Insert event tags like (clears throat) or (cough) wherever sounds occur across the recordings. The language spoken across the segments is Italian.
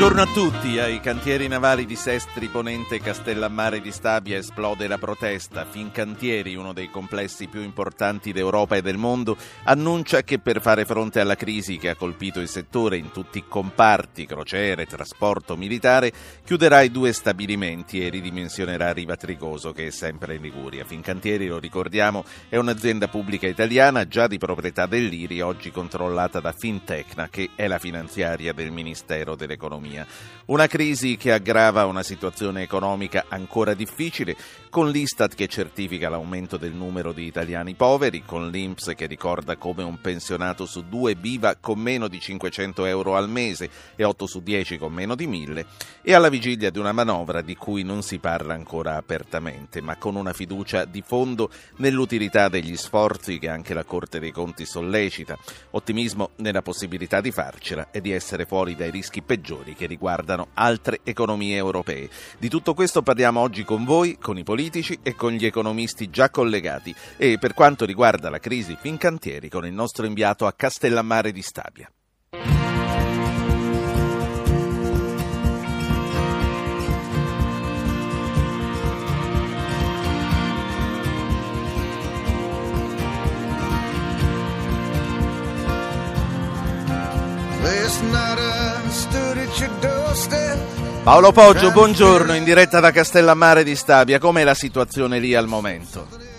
Buongiorno a tutti. Ai cantieri navali di Sestri, Ponente e Castellammare di Stabia esplode la protesta. Fincantieri, uno dei complessi più importanti d'Europa e del mondo, annuncia che per fare fronte alla crisi che ha colpito il settore in tutti i comparti, crociere, trasporto militare, chiuderà i due stabilimenti e ridimensionerà Riva Trigoso, che è sempre in Liguria. Fincantieri, lo ricordiamo, è un'azienda pubblica italiana già di proprietà dell'IRI, oggi controllata da Fintecna, che è la finanziaria del Ministero dell'Economia dell'economia. Una crisi che aggrava una situazione economica ancora difficile, con l'Istat che certifica l'aumento del numero di italiani poveri, con l'Inps che ricorda come un pensionato su due viva con meno di 500 euro al mese e 8 su 10 con meno di 1000, e alla vigilia di una manovra di cui non si parla ancora apertamente, ma con una fiducia di fondo nell'utilità degli sforzi che anche la Corte dei Conti sollecita, ottimismo nella possibilità di farcela e di essere fuori dai rischi peggiori che riguardano altre economie europee. Di tutto questo parliamo oggi con voi, con i politici e con gli economisti già collegati e per quanto riguarda la crisi Fincantieri con il nostro inviato a Castellammare di Stabia. Paolo Poggio, buongiorno, in diretta da Castellammare di Stabia. Com'è la situazione lì al momento?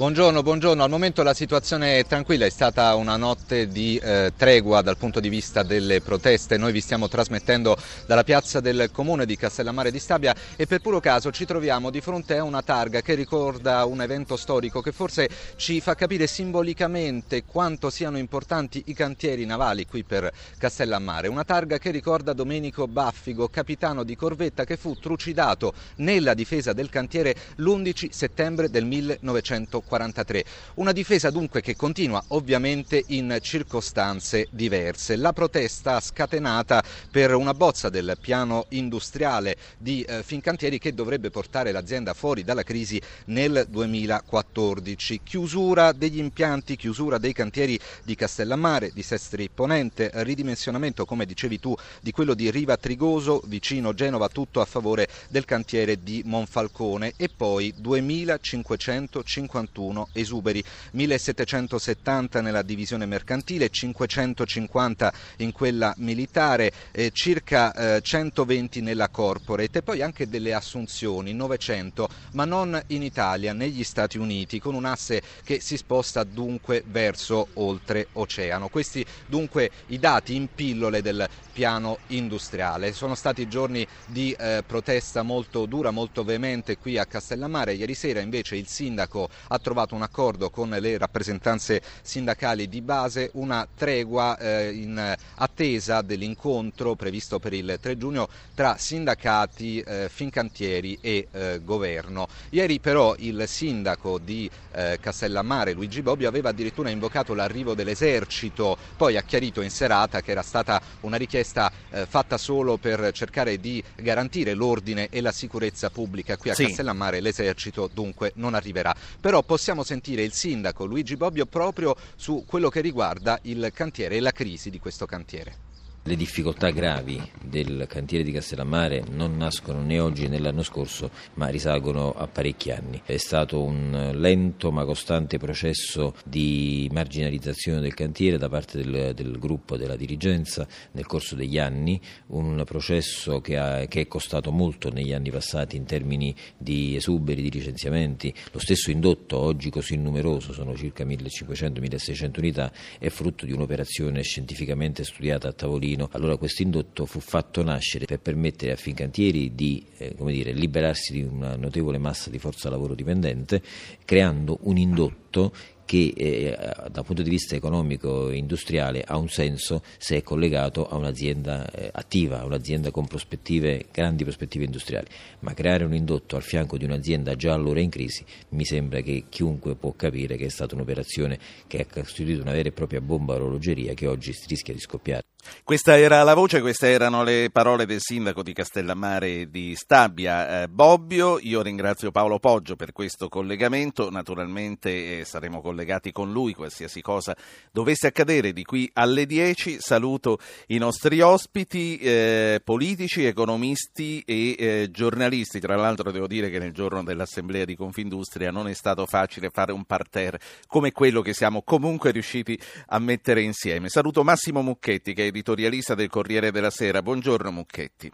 Buongiorno, buongiorno. Al momento la situazione è tranquilla, è stata una notte di eh, tregua dal punto di vista delle proteste. Noi vi stiamo trasmettendo dalla piazza del comune di Castellammare di Stabia e per puro caso ci troviamo di fronte a una targa che ricorda un evento storico che forse ci fa capire simbolicamente quanto siano importanti i cantieri navali qui per Castellammare. Una targa che ricorda Domenico Baffigo, capitano di corvetta che fu trucidato nella difesa del cantiere l'11 settembre del 1940. 43. Una difesa dunque che continua ovviamente in circostanze diverse. La protesta scatenata per una bozza del piano industriale di eh, Fincantieri che dovrebbe portare l'azienda fuori dalla crisi nel 2014. Chiusura degli impianti, chiusura dei cantieri di Castellammare, di Sestri Ponente, ridimensionamento, come dicevi tu, di quello di Riva Trigoso vicino Genova, tutto a favore del cantiere di Monfalcone e poi 2551 41 esuberi, 1770 nella divisione mercantile, 550 in quella militare, eh, circa eh, 120 nella corporate e poi anche delle assunzioni, 900, ma non in Italia, negli Stati Uniti, con un asse che si sposta dunque verso oltreoceano. Questi dunque i dati in pillole del piano industriale. Sono stati giorni di eh, protesta molto dura, molto veemente qui a Castellammare. Ieri sera invece il sindaco ha trovato un accordo con le rappresentanze sindacali di base, una tregua eh, in attesa dell'incontro previsto per il 3 giugno tra sindacati, eh, fincantieri e eh, governo. Ieri però il sindaco di eh, Castellammare, Luigi Bobbio, aveva addirittura invocato l'arrivo dell'esercito, poi ha chiarito in serata che era stata una richiesta eh, fatta solo per cercare di garantire l'ordine e la sicurezza pubblica qui a sì. Castellammare, l'esercito dunque non arriverà. Però possiamo sentire il sindaco Luigi Bobbio proprio su quello che riguarda il cantiere e la crisi di questo cantiere. Le difficoltà gravi del cantiere di Castellammare non nascono né oggi né l'anno scorso, ma risalgono a parecchi anni. È stato un lento ma costante processo di marginalizzazione del cantiere da parte del, del gruppo della dirigenza nel corso degli anni, un processo che, ha, che, è costato molto negli anni passati in termini di esuberi, di licenziamenti. Lo stesso indotto, oggi così numeroso, sono circa 1500-1600 unità, è frutto di un'operazione scientificamente studiata a tavolino Torino. Allora questo indotto fu fatto nascere per permettere a Fincantieri di eh, dire, liberarsi di una notevole massa di forza lavoro dipendente, creando un indotto che eh, dal punto di vista economico e industriale ha un senso se è collegato a un'azienda eh, attiva, a un'azienda con prospettive, grandi prospettive industriali, ma creare un indotto al fianco di un'azienda già allora in crisi mi sembra che chiunque può capire che è stata un'operazione che ha costituito una vera e propria bomba orologeria che oggi rischia di scoppiare. Questa era la voce, queste erano le parole del sindaco di Castellammare di Stabia, eh, Bobbio. Io ringrazio Paolo Poggio per questo collegamento. Naturalmente eh, saremo collegati con lui, qualsiasi cosa dovesse accadere di qui alle 10. Saluto i nostri ospiti, eh, politici, economisti e eh, giornalisti. Tra l'altro devo dire che nel giorno dell'Assemblea di Confindustria non è stato facile fare un parterre come quello che siamo comunque riusciti a mettere insieme. Saluto Massimo Mucchetti che è editorialista del Corriere della Sera. Buongiorno Mucchetti.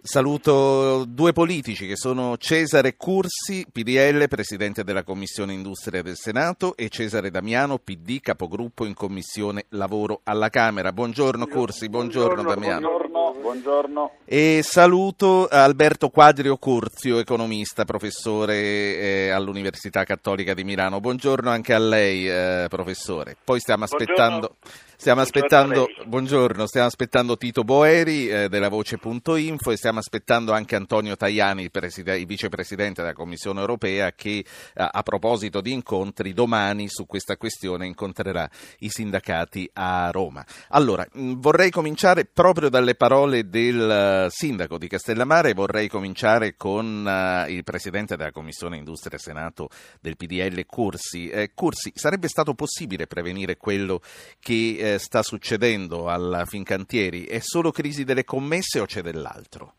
Saluto due politici che sono Cesare Cursi, PDL, Presidente della Commissione Industria del Senato, e Cesare Damiano, PD, Capogruppo in Commissione Lavoro alla Camera. Buongiorno Cursi, buongiorno, buongiorno Damiano. Buongiorno, buongiorno. E saluto Alberto Quadrio Curzio, economista, professore eh, all'Università Cattolica di Milano. Buongiorno anche a lei, eh, professore. Poi stiamo aspettando... Buongiorno. Stiamo aspettando, buongiorno, stiamo aspettando Tito Boeri eh, della Voce.info e stiamo aspettando anche Antonio Tajani, il, preside, il vicepresidente della Commissione europea, che a, a proposito di incontri domani su questa questione incontrerà i sindacati a Roma. Allora, mh, vorrei cominciare proprio dalle parole del uh, sindaco di Castellammare, vorrei cominciare con uh, il presidente della Commissione Industria e Senato del PDL, Cursi. Eh, Cursi, sarebbe stato possibile prevenire quello che eh, eh, sta succedendo alla Fincantieri? È solo crisi delle commesse o c'è dell'altro?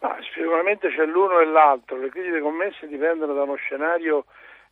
Ma, sicuramente c'è l'uno e l'altro. Le crisi delle commesse dipendono da uno scenario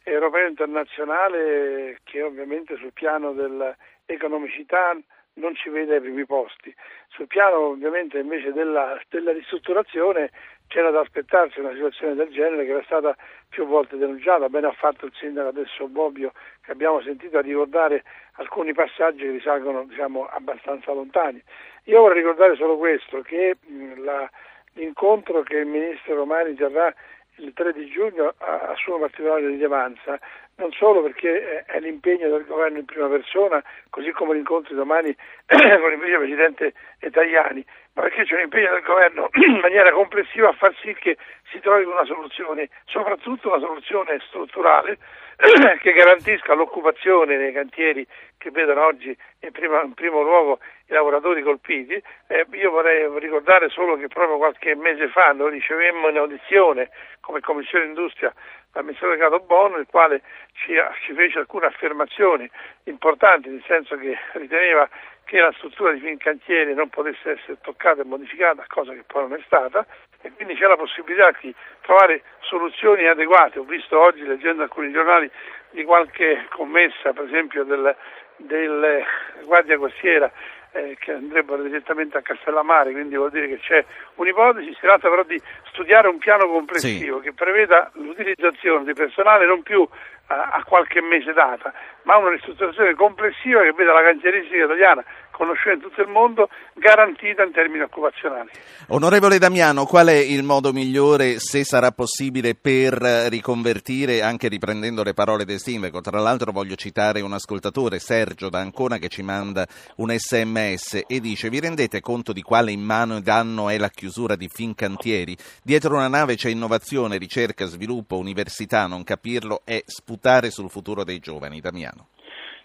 europeo internazionale che ovviamente sul piano dell'economicità non ci vede ai primi posti. Sul piano ovviamente invece della, della ristrutturazione c'era da aspettarsi una situazione del genere che era stata più volte denunciata, bene ha fatto il sindaco adesso Bobbio che abbiamo sentito a ricordare alcuni passaggi che risalgono diciamo, abbastanza lontani. Io vorrei ricordare solo questo, che la, l'incontro che il ministro Romani terrà il 3 di giugno assume particolare rilevanza, non solo perché è l'impegno del governo in prima persona, così come l'incontro di domani (clears throat) con il vicepresidente Tajani, ma perché c'è un impegno del governo (clears throat) in maniera complessiva a far sì che si trovi una soluzione, soprattutto una soluzione strutturale (clears throat) che garantisca l'occupazione nei cantieri che vedono oggi in, prima, in primo luogo i lavoratori colpiti. Eh, io vorrei ricordare solo che proprio qualche mese fa noi ricevemmo in audizione come Commissione Industria l'amministratore Cato Bono, il quale ci, ci fece alcune affermazioni importanti, nel senso che riteneva che la struttura di Fincantieri non potesse essere toccata e modificata, cosa che poi non è stata, e quindi c'è la possibilità di trovare soluzioni adeguate. Ho visto oggi, leggendo alcuni giornali, di qualche commessa, per esempio del, del Guardia Costiera, eh, che andrebbero direttamente a Castellammare, quindi vuol dire che c'è un'ipotesi, si tratta però di studiare un piano complessivo sì. che preveda l'utilizzazione di personale non più a, a qualche mese data, ma una ristrutturazione complessiva che veda la cantieristica italiana conosciuta in tutto il mondo, garantita in termini occupazionali. Onorevole Damiano, qual è il modo migliore, se sarà possibile, per riconvertire, anche riprendendo le parole del sindaco? Tra l'altro voglio citare un ascoltatore, Sergio da Ancona, che ci manda un sms e dice vi rendete conto di quale immane danno è la chiusura di Fincantieri? Dietro una nave c'è innovazione, ricerca, sviluppo, università, non capirlo è sputare sul futuro dei giovani. Damiano.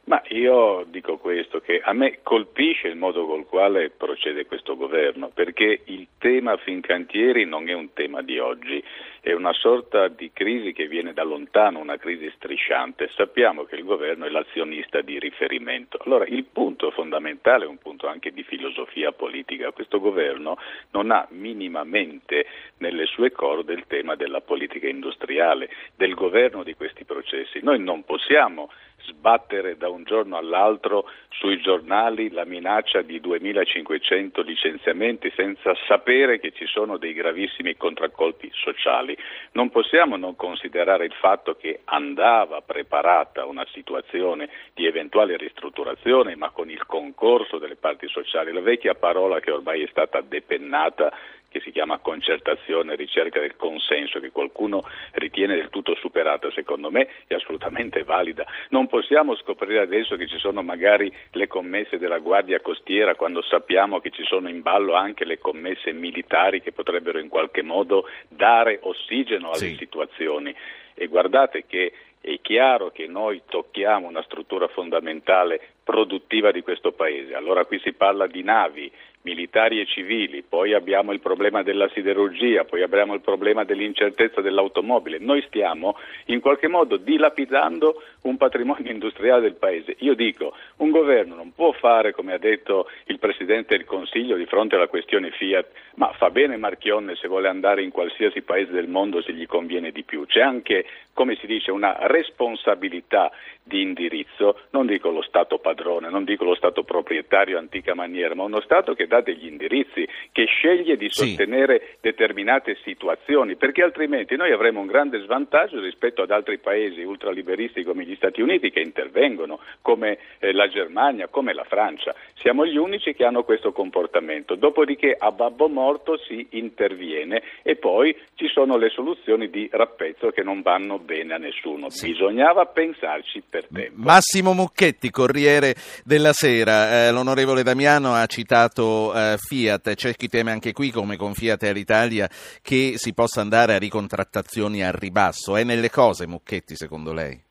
Ma io dico questo, che a me colpisce il modo col quale procede questo governo, perché il tema Fincantieri non è un tema di oggi, è una sorta di crisi che viene da lontano, una crisi strisciante. Sappiamo che il governo è l'azionista di riferimento. Allora il punto fondamentale è un punto anche di filosofia politica. Questo governo non ha minimamente nelle sue corde il tema della politica industriale, del governo di questi processi. Noi non possiamo sbattere da un giorno all'altro sui giornali la minaccia di 2500 licenziamenti senza sapere che ci sono dei gravissimi contraccolpi sociali. Non possiamo non considerare il fatto che andava preparata una situazione di eventuale ristrutturazione, ma con il concorso delle parti sociali, la vecchia parola che ormai è stata depennata che si chiama concertazione, ricerca del consenso, che qualcuno ritiene del tutto superata, secondo me è assolutamente valida. Non possiamo scoprire adesso che ci sono magari le commesse della Guardia Costiera quando sappiamo che ci sono in ballo anche le commesse militari che potrebbero in qualche modo dare ossigeno alle sì. situazioni. E guardate che è chiaro che noi tocchiamo una struttura fondamentale produttiva di questo Paese. Allora qui si parla di navi, militari e civili, poi abbiamo il problema della siderurgia, poi abbiamo il problema dell'incertezza dell'automobile. Noi stiamo in qualche modo dilapidando un patrimonio industriale del Paese. Io dico, un governo non può fare, come ha detto il Presidente del Consiglio, di fronte alla questione Fiat, ma fa bene Marchionne se vuole andare in qualsiasi paese del mondo se gli conviene di più. C'è anche, come si dice, una responsabilità di indirizzo, non dico lo Stato padrone, non dico lo Stato proprietario antica maniera, ma uno Stato che dà degli indirizzi, che sceglie di sostenere sì. determinate situazioni, perché altrimenti noi avremo un grande svantaggio rispetto ad altri paesi ultraliberisti come gli Stati Uniti che intervengono, come eh, la Germania, come la Francia. Siamo gli unici che hanno questo comportamento. Dopodiché a babbo morto si interviene e poi ci sono le soluzioni di rappezzo che non vanno bene a nessuno. Sì. Bisognava pensarci per tempo. Massimo Mucchetti, Corriere della Sera. Eh, l'onorevole Damiano ha citato eh, Fiat. C'è chi teme anche qui, come con Fiat e Alitalia, che si possa andare a ricontrattazioni a ribasso. È nelle cose, Mucchetti, secondo lei?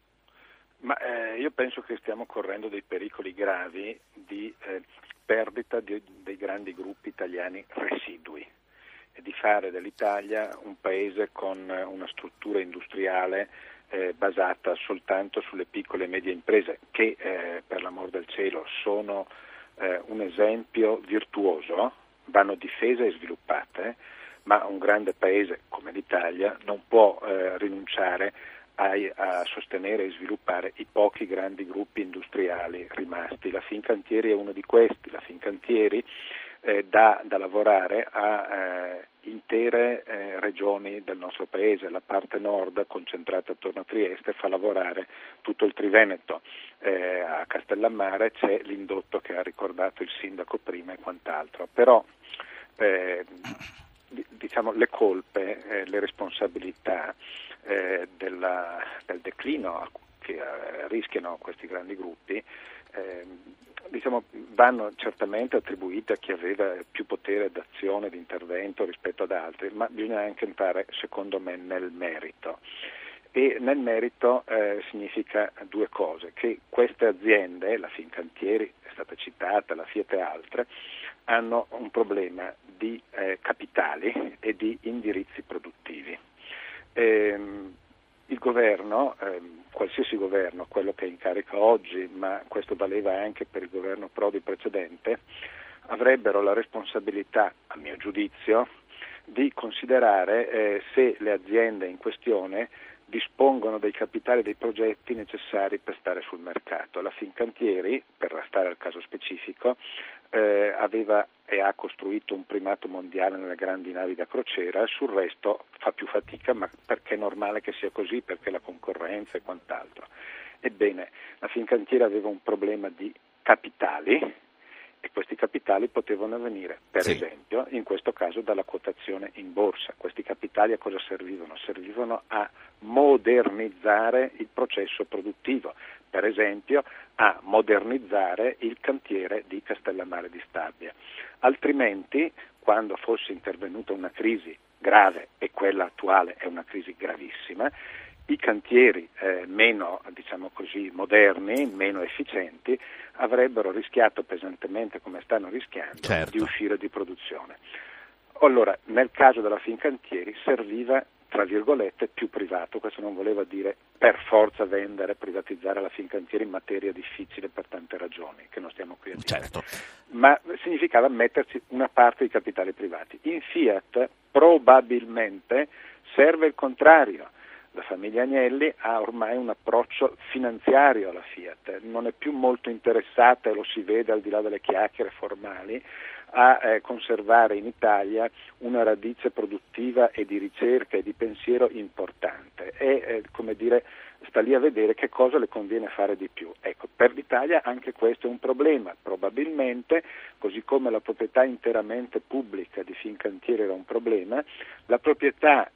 Ma eh, io penso che stiamo correndo dei pericoli gravi di eh, perdita di, dei grandi gruppi italiani residui e di fare dell'Italia un paese con una struttura industriale eh, basata soltanto sulle piccole e medie imprese che eh, per l'amor del cielo sono eh, un esempio virtuoso, vanno difese e sviluppate, ma un grande paese come l'Italia non può eh, rinunciare a, a, sostenere e sviluppare i pochi grandi gruppi industriali rimasti. La Fincantieri è uno di questi, la Fincantieri eh, dà da lavorare a eh, intere eh, regioni del nostro paese, la parte nord concentrata attorno a Trieste fa lavorare tutto il Triveneto, eh, a Castellammare c'è l'indotto che ha ricordato il sindaco prima e quant'altro, però eh, diciamo, le colpe, eh, le responsabilità eh, della, del declino che eh, rischiano questi grandi gruppi ehm, diciamo, vanno certamente attribuite a chi aveva più potere d'azione, di intervento rispetto ad altri, ma bisogna anche entrare, secondo me, nel merito. E nel merito eh, significa due cose, che queste aziende, la Fincantieri è stata citata, la Fiat e altre, hanno un problema di eh, capitali e di indirizzi produttivi. Ehm, il governo, ehm, qualsiasi governo, quello che è in carica oggi, ma questo valeva anche per il governo Prodi precedente, avrebbero la responsabilità, a mio giudizio, di considerare eh, se le aziende in questione dispongono dei capitali dei progetti necessari per stare sul mercato. La Fincantieri, per restare al caso specifico, eh, aveva e ha costruito un primato mondiale nelle grandi navi da crociera, sul resto fa più fatica, ma perché è normale che sia così, perché la concorrenza e quant'altro. Ebbene, la Fincantieri aveva un problema di capitali, e questi capitali potevano venire, per sì. esempio, in questo caso dalla quotazione in borsa. Questi capitali a cosa servivano? Servivano a modernizzare il processo produttivo, per esempio a modernizzare il cantiere di Castellammare di Stabia. Altrimenti, quando fosse intervenuta una crisi grave, e quella attuale è una crisi gravissima, i cantieri eh, meno diciamo così, moderni, meno efficienti, avrebbero rischiato pesantemente, come stanno rischiando, certo. di uscire di produzione. Allora, nel caso della Fincantieri serviva tra virgolette, più privato. Questo non voleva dire per forza vendere, privatizzare la Fincantieri in materia difficile per tante ragioni, che non stiamo qui a dire. Certo. Ma significava metterci una parte di capitali privati. In Fiat probabilmente serve il contrario la famiglia Agnelli ha ormai un approccio finanziario alla Fiat, non è più molto interessata, e lo si vede al di là delle chiacchiere formali, a eh, conservare in Italia una radice produttiva e di ricerca e di pensiero importante. E eh, come dire, sta lì a vedere che cosa le conviene fare di più. Ecco, per l'Italia anche questo è un problema, probabilmente, così come la proprietà interamente pubblica di Fincantieri era un problema, la proprietà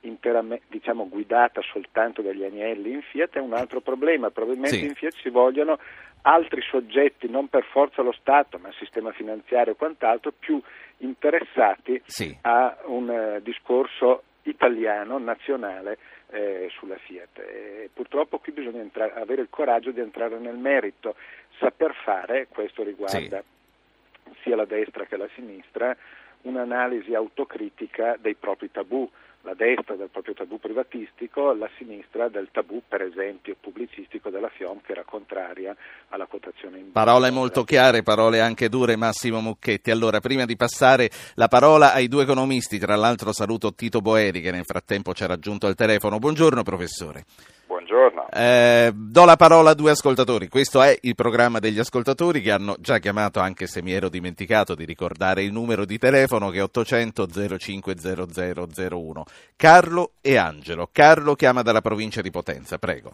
diciamo, guidata soltanto dagli agnelli in Fiat è un altro problema, probabilmente sì. in Fiat si vogliono altri soggetti, non per forza lo Stato, ma il sistema finanziario e quant'altro, più interessati sì. a un uh, discorso italiano, nazionale, eh, sulla Fiat. E purtroppo qui bisogna entrare, avere il coraggio di entrare nel merito, saper fare, questo riguarda sì. sia la destra che la sinistra, un'analisi autocritica dei propri tabù la destra del proprio tabù privatistico, la sinistra del tabù, per esempio, pubblicistico della FIOM che era contraria alla quotazione in Parole molto chiare, parole anche dure, Massimo Mucchetti. Allora, prima di passare la parola ai due economisti, tra l'altro saluto Tito Boeri che nel frattempo ci ha raggiunto al telefono. Buongiorno professore. Buongiorno. Eh, do la parola a due ascoltatori. Questo è il programma degli ascoltatori che hanno già chiamato, anche se mi ero dimenticato di ricordare il numero di telefono che è 800 050001. Carlo e Angelo. Carlo chiama dalla provincia di Potenza, prego.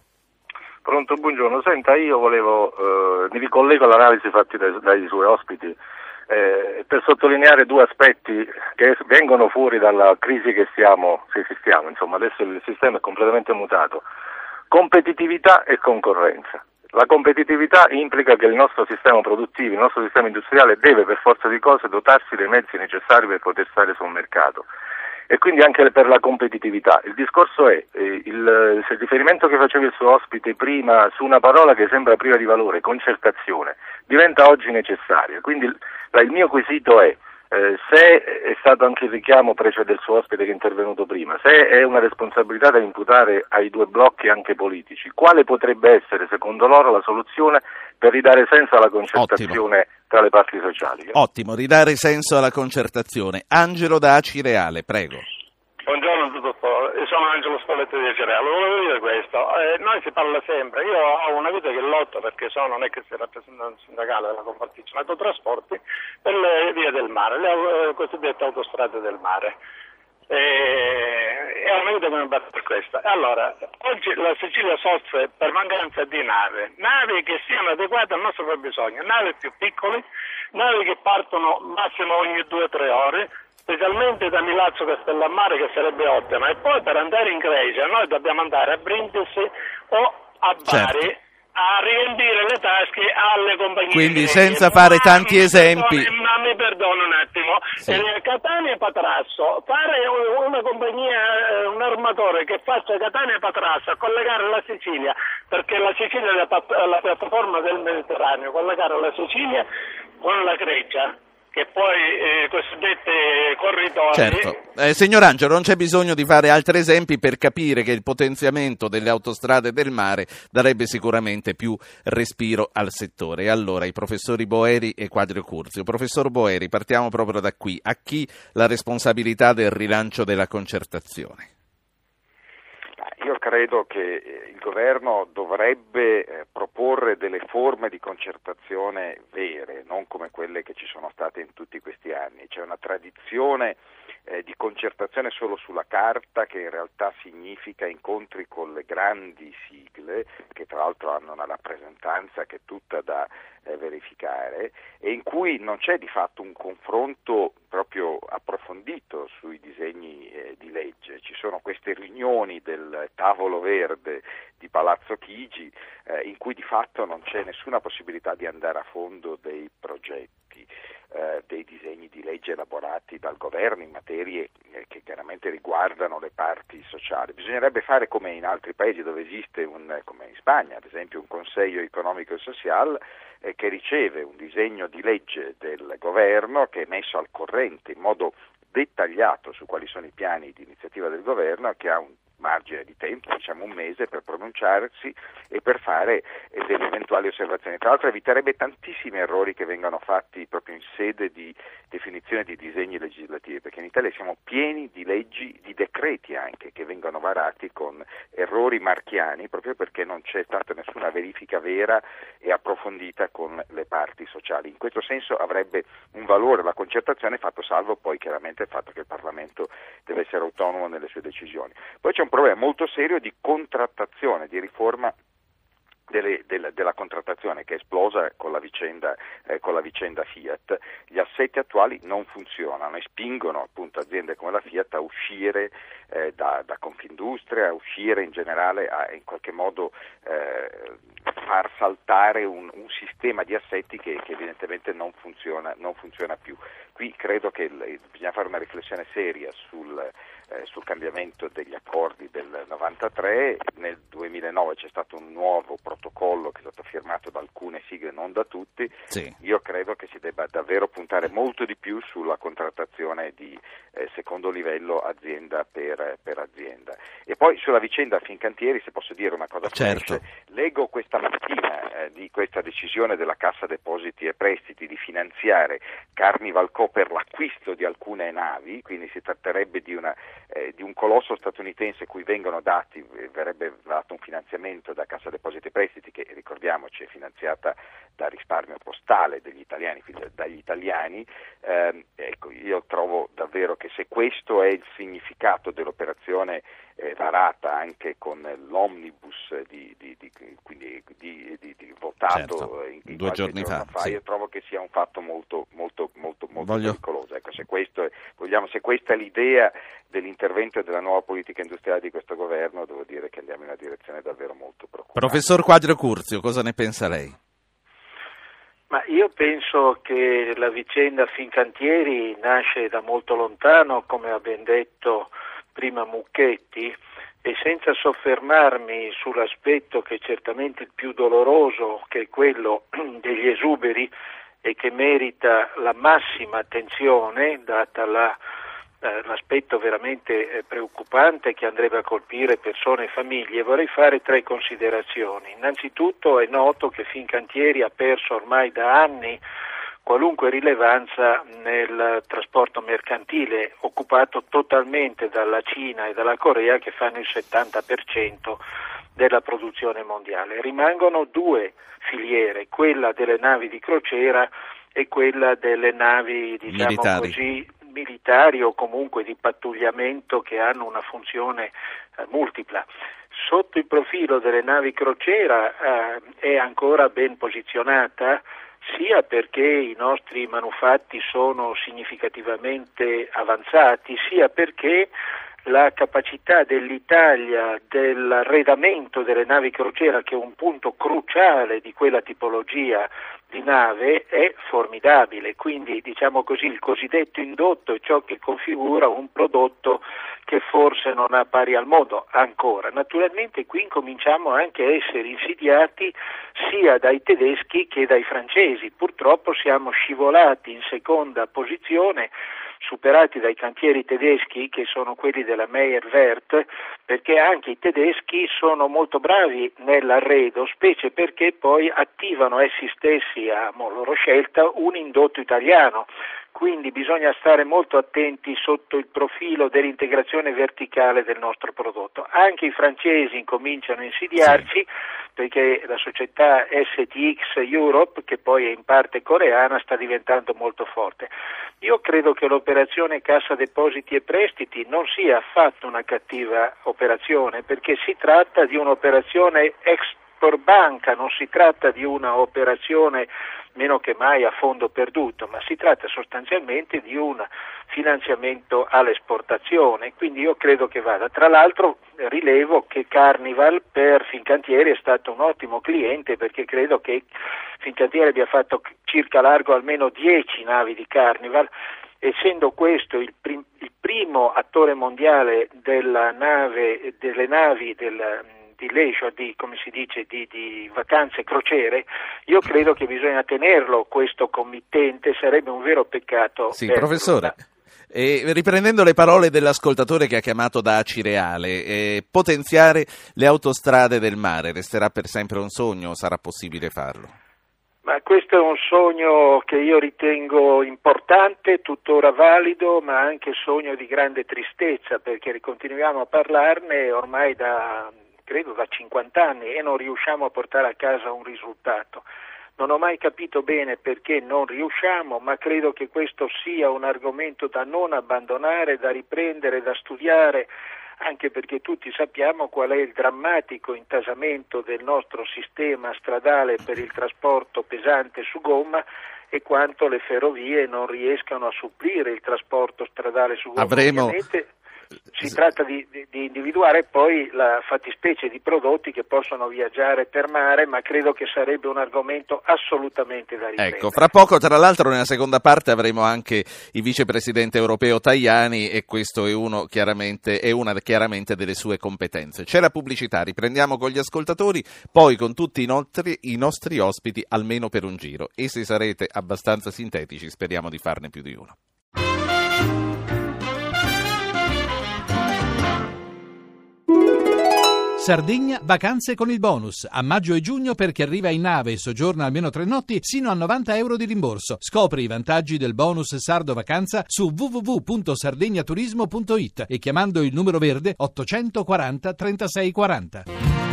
Pronto, buongiorno. Senta, io volevo, eh, mi ricollego all'analisi fatta dai, dai suoi ospiti eh, per sottolineare due aspetti che vengono fuori dalla crisi che stiamo, se esistiamo. Insomma, adesso il sistema è completamente mutato competitività e concorrenza. La competitività implica che il nostro sistema produttivo, il nostro sistema industriale deve per forza di cose dotarsi dei mezzi necessari per poter stare sul mercato e quindi anche per la competitività. Il discorso è, eh, il, il riferimento che faceva il suo ospite prima su una parola che sembra priva di valore, concertazione, diventa oggi necessaria. Quindi il, il mio quesito è eh, se è stato anche il richiamo precio del suo ospite che è intervenuto prima, se è una responsabilità da imputare ai due blocchi anche politici, quale potrebbe essere secondo loro la soluzione per ridare senso alla concertazione Ottimo. tra le parti sociali? Ottimo, ridare senso alla concertazione. Angelo da Acireale, prego. Buongiorno dottor, io sono Angelo Spalletti di Cereale, volevo dire questo, eh, noi si parla sempre, io ho una vita che lotto perché sono, che sia rappresentante sindacale della Compartizione Autotrasporti, per le vie del mare, le eh, cosiddette autostrade del mare. E, è una vita che mi batte per questo. Allora, oggi la Sicilia soffre per mancanza di navi, navi che siano adeguate al nostro fabbisogno, navi più piccole, navi che partono massimo ogni 2-3 ore, specialmente da Milazzo Castellammare che sarebbe ottima e poi per andare in Grecia noi dobbiamo andare a Brindisi o a Bari certo. a riempire le tasche alle compagnie quindi senza fare ma tanti mi esempi. perdoni, ma mi perdono un attimo. Sì. eh, Catania e Patrasso. Fare una compagnia eh, un armatore che faccia Catania e Patrasso a collegare la Sicilia perché la Sicilia è la, la piattaforma del Mediterraneo collegare la Sicilia con la Grecia che poi eh, cosiddette corridoi. Certo. Eh, signor Angelo, non c'è bisogno di fare altri esempi per capire che il potenziamento delle autostrade del mare darebbe sicuramente più respiro al settore. E allora i professori Boeri e Quadrio Curzio. Professor Boeri, partiamo proprio da qui. A chi la responsabilità del rilancio della concertazione? Io credo che il governo dovrebbe eh, delle forme di concertazione vere, non come quelle che ci sono state in tutti questi anni. C'è una tradizione eh, di concertazione solo sulla carta che in realtà significa incontri con le grandi sigle, che tra l'altro hanno una rappresentanza che è tutta da eh, verificare, e in cui non c'è di fatto un confronto proprio approfondito sui disegni eh, di legge. Ci sono queste riunioni del tavolo verde di Palazzo Chigi eh, in cui di fatto non c'è nessuna possibilità di andare a fondo dei progetti eh, dei disegni di legge elaborati dal governo in materie eh, che chiaramente riguardano le parti sociali. Bisognerebbe fare come in altri paesi dove esiste, un, come in Spagna ad esempio, un Consiglio economico e sociale eh, che riceve un disegno di legge del governo che è messo al corrente in modo dettagliato su quali sono i piani di iniziativa del governo, che ha un margine di tempo, diciamo un mese, per pronunciarsi e per fare eh, delle eventuali osservazioni. Tra l'altro eviterebbe tantissimi errori che vengono fatti proprio in sede di definizione di disegni legislativi, perché in Italia siamo pieni di leggi, di decreti anche, che vengono varati con errori marchiani, proprio perché non c'è stata nessuna verifica vera e approfondita con le parti sociali. In questo senso avrebbe un valore la concertazione, fatto salvo poi chiaramente il fatto che il Parlamento deve essere autonomo nelle sue decisioni. Poi c'è un problema molto serio di contrattazione, di riforma delle, della, della, contrattazione che è esplosa con la, vicenda, eh, con la, vicenda, Fiat, gli assetti attuali non funzionano e spingono appunto aziende come la Fiat a uscire eh, da, da, Confindustria, a uscire in generale, a in qualche modo eh, far saltare un, un, sistema di assetti che, che evidentemente non funziona, non funziona, più. qui credo che bisogna fare una riflessione seria sul, eh, sul cambiamento degli accordi del 93, nel 2009 c'è stato un nuovo protocollo che è stato firmato da alcune sigle, non da tutti, sì. io credo che si debba davvero puntare molto di più sulla contrattazione di eh, secondo livello azienda per, per, azienda. E poi sulla vicenda Fincantieri, se posso dire una cosa certo. leggo questa mattina eh, di questa decisione della Cassa Depositi e Prestiti di finanziare Carnival Co per l'acquisto di alcune navi, quindi si tratterebbe di una eh, di un colosso statunitense cui vengono dati, eh, verrebbe dato un finanziamento da Cassa Depositi e Prestiti che ricordiamoci è finanziata dal risparmio postale degli italiani, dagli italiani, eh, ecco, io trovo davvero che se questo è il significato dell'operazione eh, varata anche con l'omnibus di, di, di, quindi, di votato certo. in, in due giorni fa, fa sì. io trovo che sia un fatto molto, molto, molto, molto Voglio... pericoloso. Ecco, se, è, vogliamo, se questa è l'idea dell'intervento e della nuova politica industriale di questo governo, devo dire che andiamo in una direzione davvero molto preoccupante. Professor Quadro Curzio, cosa ne pensa lei? Ma io penso che la vicenda Fincantieri nasce da molto lontano, come ha ben detto prima Mucchetti, e senza soffermarmi sull'aspetto che è certamente il più doloroso, che è quello (clears throat) degli esuberi e che merita la massima attenzione, data la, eh, l'aspetto veramente eh, preoccupante che andrebbe a colpire persone e famiglie, vorrei fare tre considerazioni. Innanzitutto è noto che Fincantieri ha perso ormai da anni qualunque rilevanza nel trasporto mercantile, occupato totalmente dalla Cina e dalla Corea che fanno il 70% della produzione mondiale. Rimangono due filiere, quella delle navi di crociera e quella delle navi diciamo militari. così militari o comunque di pattugliamento che hanno una funzione eh, multipla. Sotto il profilo delle navi crociera eh, è ancora ben posizionata sia perché i nostri manufatti sono significativamente avanzati, sia perché la capacità dell'Italia dell'arredamento delle navi crociera, che è un punto cruciale di quella tipologia di nave, è formidabile. Quindi, diciamo così, il cosiddetto indotto è ciò che configura un prodotto che forse non ha pari al mondo ancora. Naturalmente qui incominciamo anche a essere insidiati sia dai tedeschi che dai francesi. Purtroppo siamo scivolati in seconda posizione superati dai cantieri tedeschi che sono quelli della Meyer Werth perché anche i tedeschi sono molto bravi nell'arredo specie perché poi attivano essi stessi a loro scelta un indotto italiano quindi bisogna stare molto attenti sotto il profilo dell'integrazione verticale del nostro prodotto. Anche i francesi incominciano a insidiarci sì. perché la società STX Europe, che poi è in parte coreana, sta diventando molto forte. Io credo che l'operazione Cassa Depositi e Prestiti non sia affatto una cattiva operazione perché si tratta di un'operazione export banca, non si tratta di un'operazione meno che mai a fondo perduto, ma si tratta sostanzialmente di un finanziamento all'esportazione, quindi io credo che vada. Tra l'altro rilevo che Carnival per Fincantieri è stato un ottimo cliente perché credo che Fincantieri abbia fatto circa largo almeno 10 navi di Carnival essendo questo il, prim- il primo attore mondiale nave, delle navi del, di leisure, di, come si dice, di, di vacanze crociere, io credo che bisogna tenerlo questo committente, sarebbe un vero peccato. Sì, professore. E riprendendo le parole dell'ascoltatore che ha chiamato da Acireale, eh, potenziare le autostrade del mare resterà per sempre un sogno o sarà possibile farlo? Ma questo è un sogno che io ritengo importante, tuttora valido, ma anche sogno di grande tristezza, perché continuiamo a parlarne ormai da credo da 50 anni e non riusciamo a portare a casa un risultato. Non ho mai capito bene perché non riusciamo, ma credo che questo sia un argomento da non abbandonare, da riprendere, da studiare, anche perché tutti sappiamo qual è il drammatico intasamento del nostro sistema stradale per il trasporto pesante su gomma e quanto le ferrovie non riescano a supplire il trasporto stradale su gomma. Avremo... si tratta di, di, di, individuare poi la fattispecie di prodotti che possono viaggiare per mare, ma credo che sarebbe un argomento assolutamente da ripetere. Ecco, fra poco, tra l'altro, nella seconda parte avremo anche il vicepresidente europeo Tajani e questo è, chiaramente, è una chiaramente delle sue competenze. C'è la pubblicità, riprendiamo con gli ascoltatori, poi con tutti i nostri, i nostri ospiti almeno per un giro e se sarete abbastanza sintetici speriamo di farne più di uno. Sardegna, vacanze con il bonus. A maggio e giugno per chi arriva in nave e soggiorna almeno tre notti, sino a 90 euro di rimborso. Scopri i vantaggi del bonus Sardo Vacanza su www.sardegnaturismo.it e chiamando il numero verde 840 3640.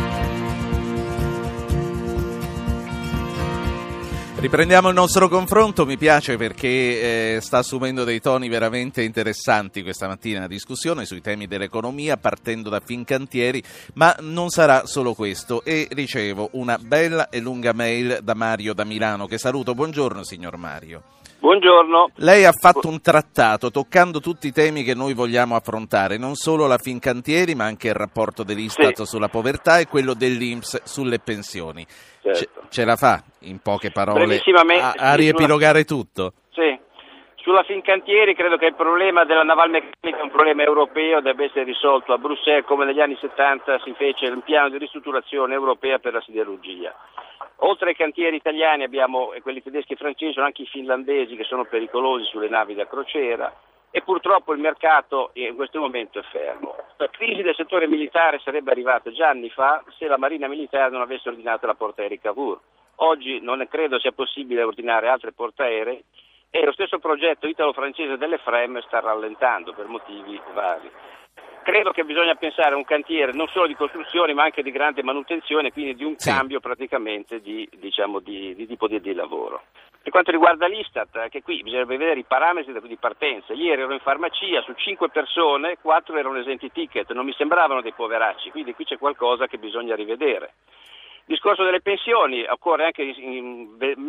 Riprendiamo il nostro confronto, mi piace perché eh, sta assumendo dei toni veramente interessanti questa mattina la discussione sui temi dell'economia partendo da Fincantieri, ma non sarà solo questo e ricevo una bella e lunga mail da Mario da Milano che saluto. Buongiorno signor Mario. Buongiorno. Lei ha fatto un trattato toccando tutti i temi che noi vogliamo affrontare, non solo la Fincantieri ma anche il rapporto dell'Istat sì. sulla povertà e quello dell'Inps sulle pensioni. Certo. Ce, ce la fa in poche parole a, a riepilogare tutto? Sì. Sulla Fincantieri credo che il problema della navalmeccanica è un problema europeo, debba essere risolto a Bruxelles come negli anni 70 si fece un piano di ristrutturazione europea per la siderurgia. Oltre ai cantieri italiani abbiamo quelli tedeschi e francesi, anche i finlandesi che sono pericolosi sulle navi da crociera e purtroppo il mercato in questo momento è fermo. La crisi del settore militare sarebbe arrivata già anni fa se la Marina Militare non avesse ordinato la portaerei Cavour. Oggi non credo sia possibile ordinare altre portaerei e lo stesso progetto italo-francese delle FREM sta rallentando per motivi vari. Credo che bisogna pensare a un cantiere non solo di costruzione ma anche di grande manutenzione, quindi di un sì. cambio praticamente di, diciamo, di, di tipo di, di lavoro. Per quanto riguarda l'Istat, anche qui bisognerebbe vedere i parametri di partenza. Ieri ero in farmacia, su 5 persone, 4 erano esenti ticket, non mi sembravano dei poveracci, quindi qui c'è qualcosa che bisogna rivedere. Discorso delle pensioni, occorre anche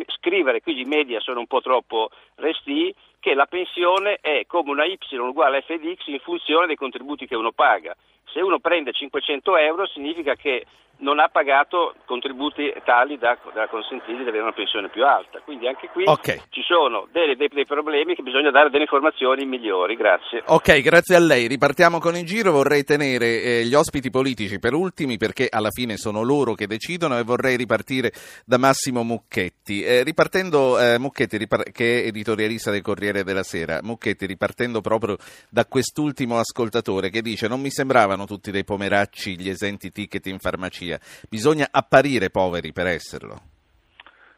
scrivere, qui i media sono un po' troppo resti, che la pensione è come una Y uguale a f di X in funzione dei contributi che uno paga. Se uno prende 500 euro significa che non ha pagato contributi tali da, da consentirgli di avere una pensione più alta. Quindi anche qui okay. ci sono dei, dei, dei, problemi che bisogna dare delle informazioni migliori. Grazie. Ok, grazie a lei. Ripartiamo con il giro. Vorrei tenere eh, gli ospiti politici per ultimi perché alla fine sono loro che decidono e vorrei ripartire da Massimo Mucchetti. Eh, ripartendo, eh, Mucchetti ripar- che è editorialista del Corriere della Sera, Mucchetti ripartendo proprio da quest'ultimo ascoltatore che dice non mi sembravano tutti dei pomeracci gli esenti ticket in farmacia democrazia. Bisogna apparire poveri per esserlo.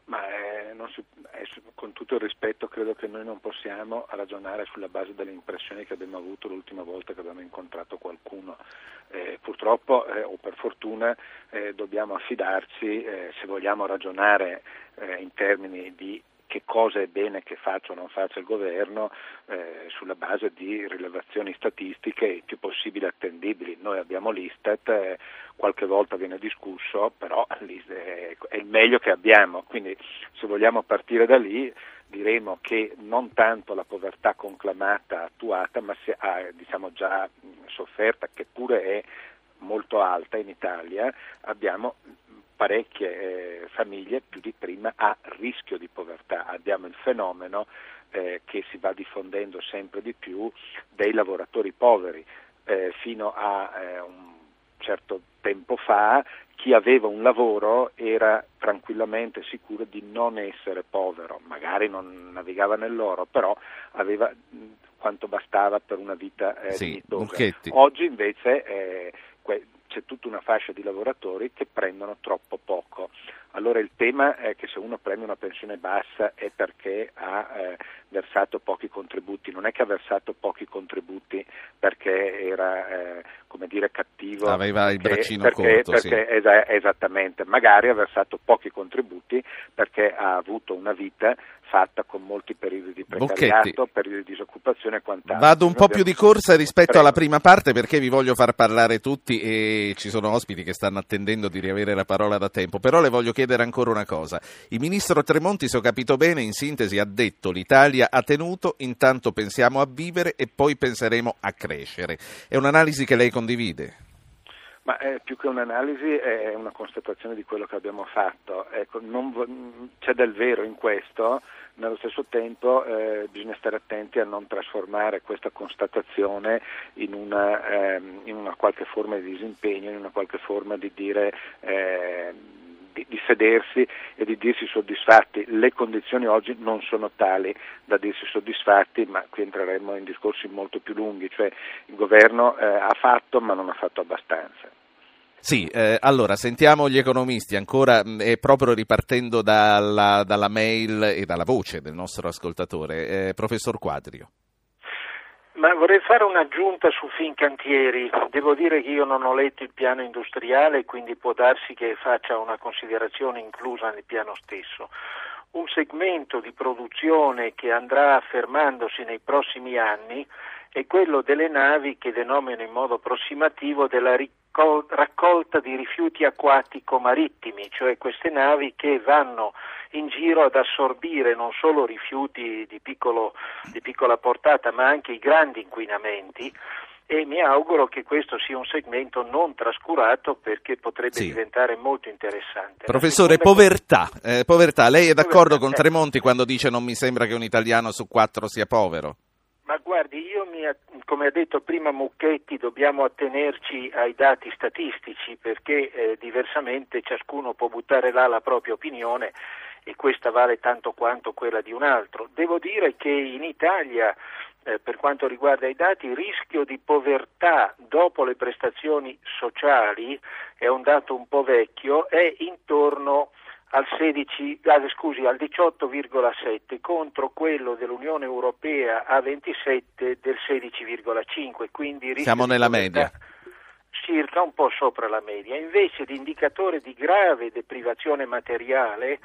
Ma eh, si, eh, con tutto il rispetto credo che noi non possiamo ragionare sulla base delle impressioni che abbiamo avuto l'ultima volta che abbiamo incontrato qualcuno. Eh, purtroppo eh, o per fortuna eh, dobbiamo affidarci, eh, se vogliamo ragionare in termini di che cosa è bene che faccia o non faccia il governo eh, sulla base di rilevazioni statistiche il più possibile attendibili. Noi abbiamo l'Istat, eh, qualche volta viene discusso, però è il meglio che abbiamo, quindi se vogliamo partire da lì diremo che non tanto la povertà conclamata attuata, ma se ha diciamo, già sofferta, che pure è molto alta in Italia, abbiamo parecchie eh, famiglie più di prima a rischio di povertà. Abbiamo il fenomeno eh, che si va diffondendo sempre di più dei lavoratori poveri. Eh, fino a eh, un certo tempo fa chi aveva un lavoro era tranquillamente sicuro di non essere povero, magari non navigava nell'oro, però aveva quanto bastava per una vita eh, sì, Oggi invece eh, que- c'è tutta una fascia di lavoratori che prendono troppo poco. Allora il tema è che se uno prende una pensione bassa è perché ha eh, versato pochi contributi, non è che ha versato pochi contributi perché era eh, come dire cattivo, aveva il braccino perché, corto, perché sì. es- esattamente, magari ha versato pochi contributi perché ha avuto una vita fatta con molti periodi di precariato, Bocchetti. periodi di disoccupazione e quant'altro. Vado un po' più di corsa rispetto Prego. alla prima parte perché vi voglio far parlare tutti e ci sono ospiti che stanno attendendo di riavere la parola da tempo, però le voglio chiedere ancora una cosa. Il ministro Tremonti, se ho capito bene, in sintesi ha detto l'Italia ha tenuto, intanto pensiamo a vivere e poi penseremo a crescere. È un'analisi che lei condivide? Ma è più che un'analisi è una constatazione di quello che abbiamo fatto. Ecco, non, c'è del vero in questo, nello stesso tempo eh, bisogna stare attenti a non trasformare questa constatazione in una, ehm, in una, qualche forma di disimpegno, in una qualche forma di dire... Eh, di, di, sedersi e di dirsi soddisfatti. Le condizioni oggi non sono tali da dirsi soddisfatti, ma qui entreremo in discorsi molto più lunghi, cioè il governo eh, ha fatto ma non ha fatto abbastanza. Sì, eh, allora sentiamo gli economisti, ancora mm, e proprio ripartendo dalla, dalla, mail e dalla voce del nostro ascoltatore, eh, professor Quadrio. Ma vorrei fare un'aggiunta su Fincantieri. Devo dire che io non ho letto il piano industriale, quindi può darsi che faccia una considerazione inclusa nel piano stesso. Un segmento di produzione che andrà affermandosi nei prossimi anni è quello delle navi che denomino in modo approssimativo della raccolta di rifiuti acquatico-marittimi, cioè queste navi che vanno in giro ad assorbire non solo rifiuti di, piccolo, di piccola portata ma anche i grandi inquinamenti e mi auguro che questo sia un segmento non trascurato perché potrebbe sì. diventare molto interessante. Professore, povertà. Eh, povertà. Lei è d'accordo povertà, con Tremonti quando dice non mi sembra che un italiano su quattro sia povero? Ma guardi, io mi, come ha detto prima Mucchetti, dobbiamo attenerci ai dati statistici perché eh, diversamente ciascuno può buttare là la propria opinione e questa vale tanto quanto quella di un altro. Devo dire che in Italia, eh, per quanto riguarda i dati, il rischio di povertà dopo le prestazioni sociali è un dato un po' vecchio, è intorno al, 16, ah, scusi, al 18,7 contro quello dell'Unione Europea a 27 del 16,5, quindi siamo nella media circa un po' sopra la media. Invece l'indicatore di grave deprivazione materiale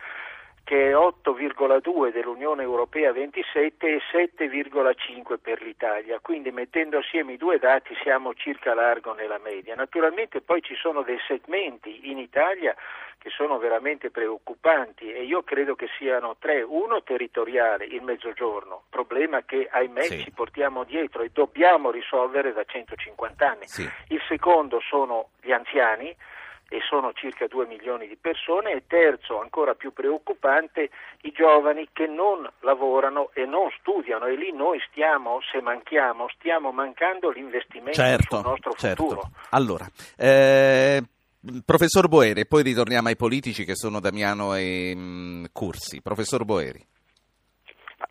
che è 8,2 dell'Unione Europea 27 e 7,5 per l'Italia, quindi mettendo assieme i due dati siamo circa largo nella media. Naturalmente poi ci sono dei segmenti in Italia che sono veramente preoccupanti e io credo che siano tre. Uno territoriale, il mezzogiorno, problema che ahimè sì. ci portiamo dietro e dobbiamo risolvere da 150 anni. Sì. Il secondo sono gli anziani e sono circa 2 milioni di persone e terzo, ancora più preoccupante, i giovani che non lavorano e non studiano e lì noi stiamo, se manchiamo, stiamo mancando l'investimento certo, sul nostro certo. futuro. Allora, eh, professor Boeri, poi ritorniamo ai politici che sono Damiano e mh, mm, Cursi. Professor Boeri.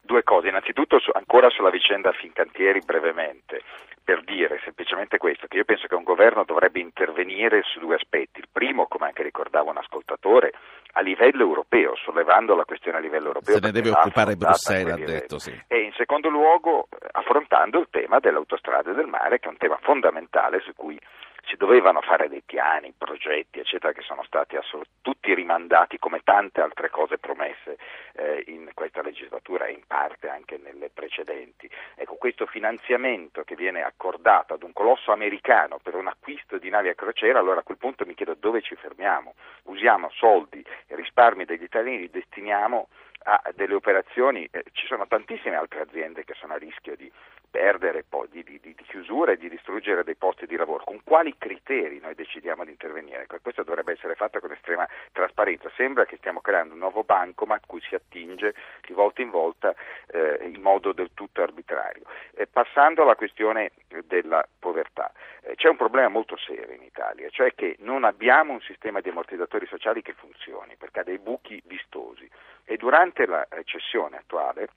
Due cose, innanzitutto ancora sulla vicenda Fincantieri brevemente per dire semplicemente questo, che io penso che un governo dovrebbe intervenire su due aspetti. Il primo, come anche ricordava un ascoltatore, a livello europeo, sollevando la questione a livello europeo. Se ne deve occupare Bruxelles, ha detto sì. E in secondo luogo affrontando il tema delle autostrade del mare, che è un tema fondamentale su cui si dovevano fare dei piani, progetti, eccetera, che sono stati assolut- tutti rimandati come tante altre cose promesse eh, in questa legislatura e in parte anche nelle precedenti. Ecco, questo finanziamento che viene accordato ad un colosso americano per un acquisto di navi a crociera, allora a quel punto mi chiedo dove ci fermiamo? Usiamo soldi e risparmi degli italiani, li destiniamo a delle operazioni, eh, ci sono tantissime altre aziende che sono a rischio di perdere, poi, di, di, di, chiusura e di distruggere dei posti di lavoro. Con quali criteri noi decidiamo di intervenire? Ecco, questo dovrebbe essere fatto con estrema trasparenza. Sembra che stiamo creando un nuovo banco ma a cui si attinge di volta in volta eh, in modo del tutto arbitrario. Eh, passando alla questione della povertà, eh, c'è un problema molto serio in Italia, cioè che non abbiamo un sistema di ammortizzatori sociali che funzioni perché ha dei buchi vistosi e durante la recessione attuale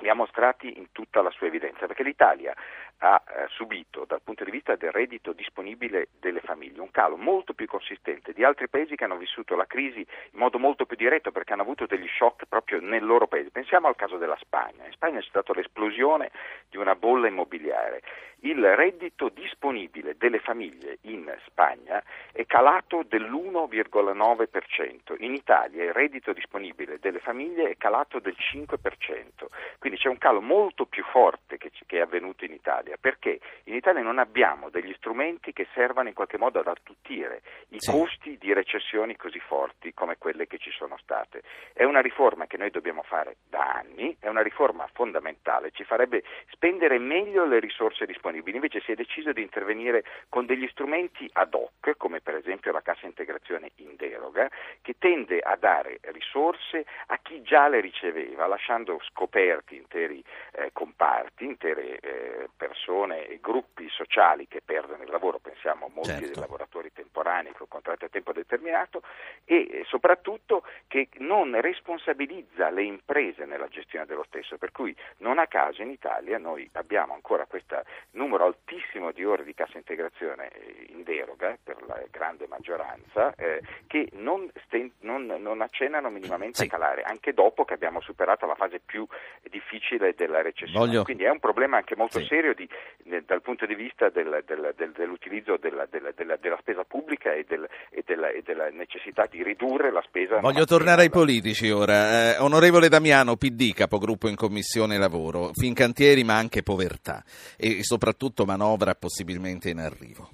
li ha mostrati in tutta la sua evidenza, perché l'Italia ha eh, subito dal punto di vista del reddito disponibile delle famiglie un calo molto più consistente di altri paesi che hanno vissuto la crisi in modo molto più diretto perché hanno avuto degli shock proprio nel loro paese. Pensiamo al caso della Spagna. In Spagna c'è stata l'esplosione di una bolla immobiliare. Il reddito disponibile delle famiglie in Spagna è calato dell'1,9%. In Italia il reddito disponibile delle famiglie è calato del 5%, quindi c'è un calo molto più forte che, che è avvenuto in Italia, perché in Italia non abbiamo degli strumenti che servano in qualche modo ad attutire i sì. costi di recessioni così forti come quelle che ci sono state. È una riforma che noi dobbiamo fare da anni, è una riforma fondamentale, ci farebbe spendere meglio le risorse disponibili, invece si è deciso di intervenire con degli strumenti ad hoc, come per esempio la cassa integrazione in deroga, che tende a dare risorse a chi già le riceveva, lasciando scoperti interi eh, comparti, intere eh, persone e gruppi sociali che perdono il lavoro, pensiamo a molti certo. dei lavoratori temporanei con contratti a tempo determinato e soprattutto che non responsabilizza le imprese nella gestione dello stesso, per cui non a caso in Italia noi abbiamo ancora questo numero altissimo di ore di cassa integrazione eh, in deroga per la grande maggioranza eh, che non, sten- non, non, accennano minimamente sì. a calare, anche dopo che abbiamo superato la fase più difficile della recessione. Voglio... Quindi è un problema anche molto sì. serio di, dal punto di vista del, del, del, dell'utilizzo della, della, della, spesa pubblica e, e, e, della necessità di ridurre la spesa. Voglio tornare ai politici ora. Eh, onorevole Damiano, PD, capogruppo in Commissione Lavoro, Fincantieri ma anche povertà e soprattutto manovra possibilmente in arrivo.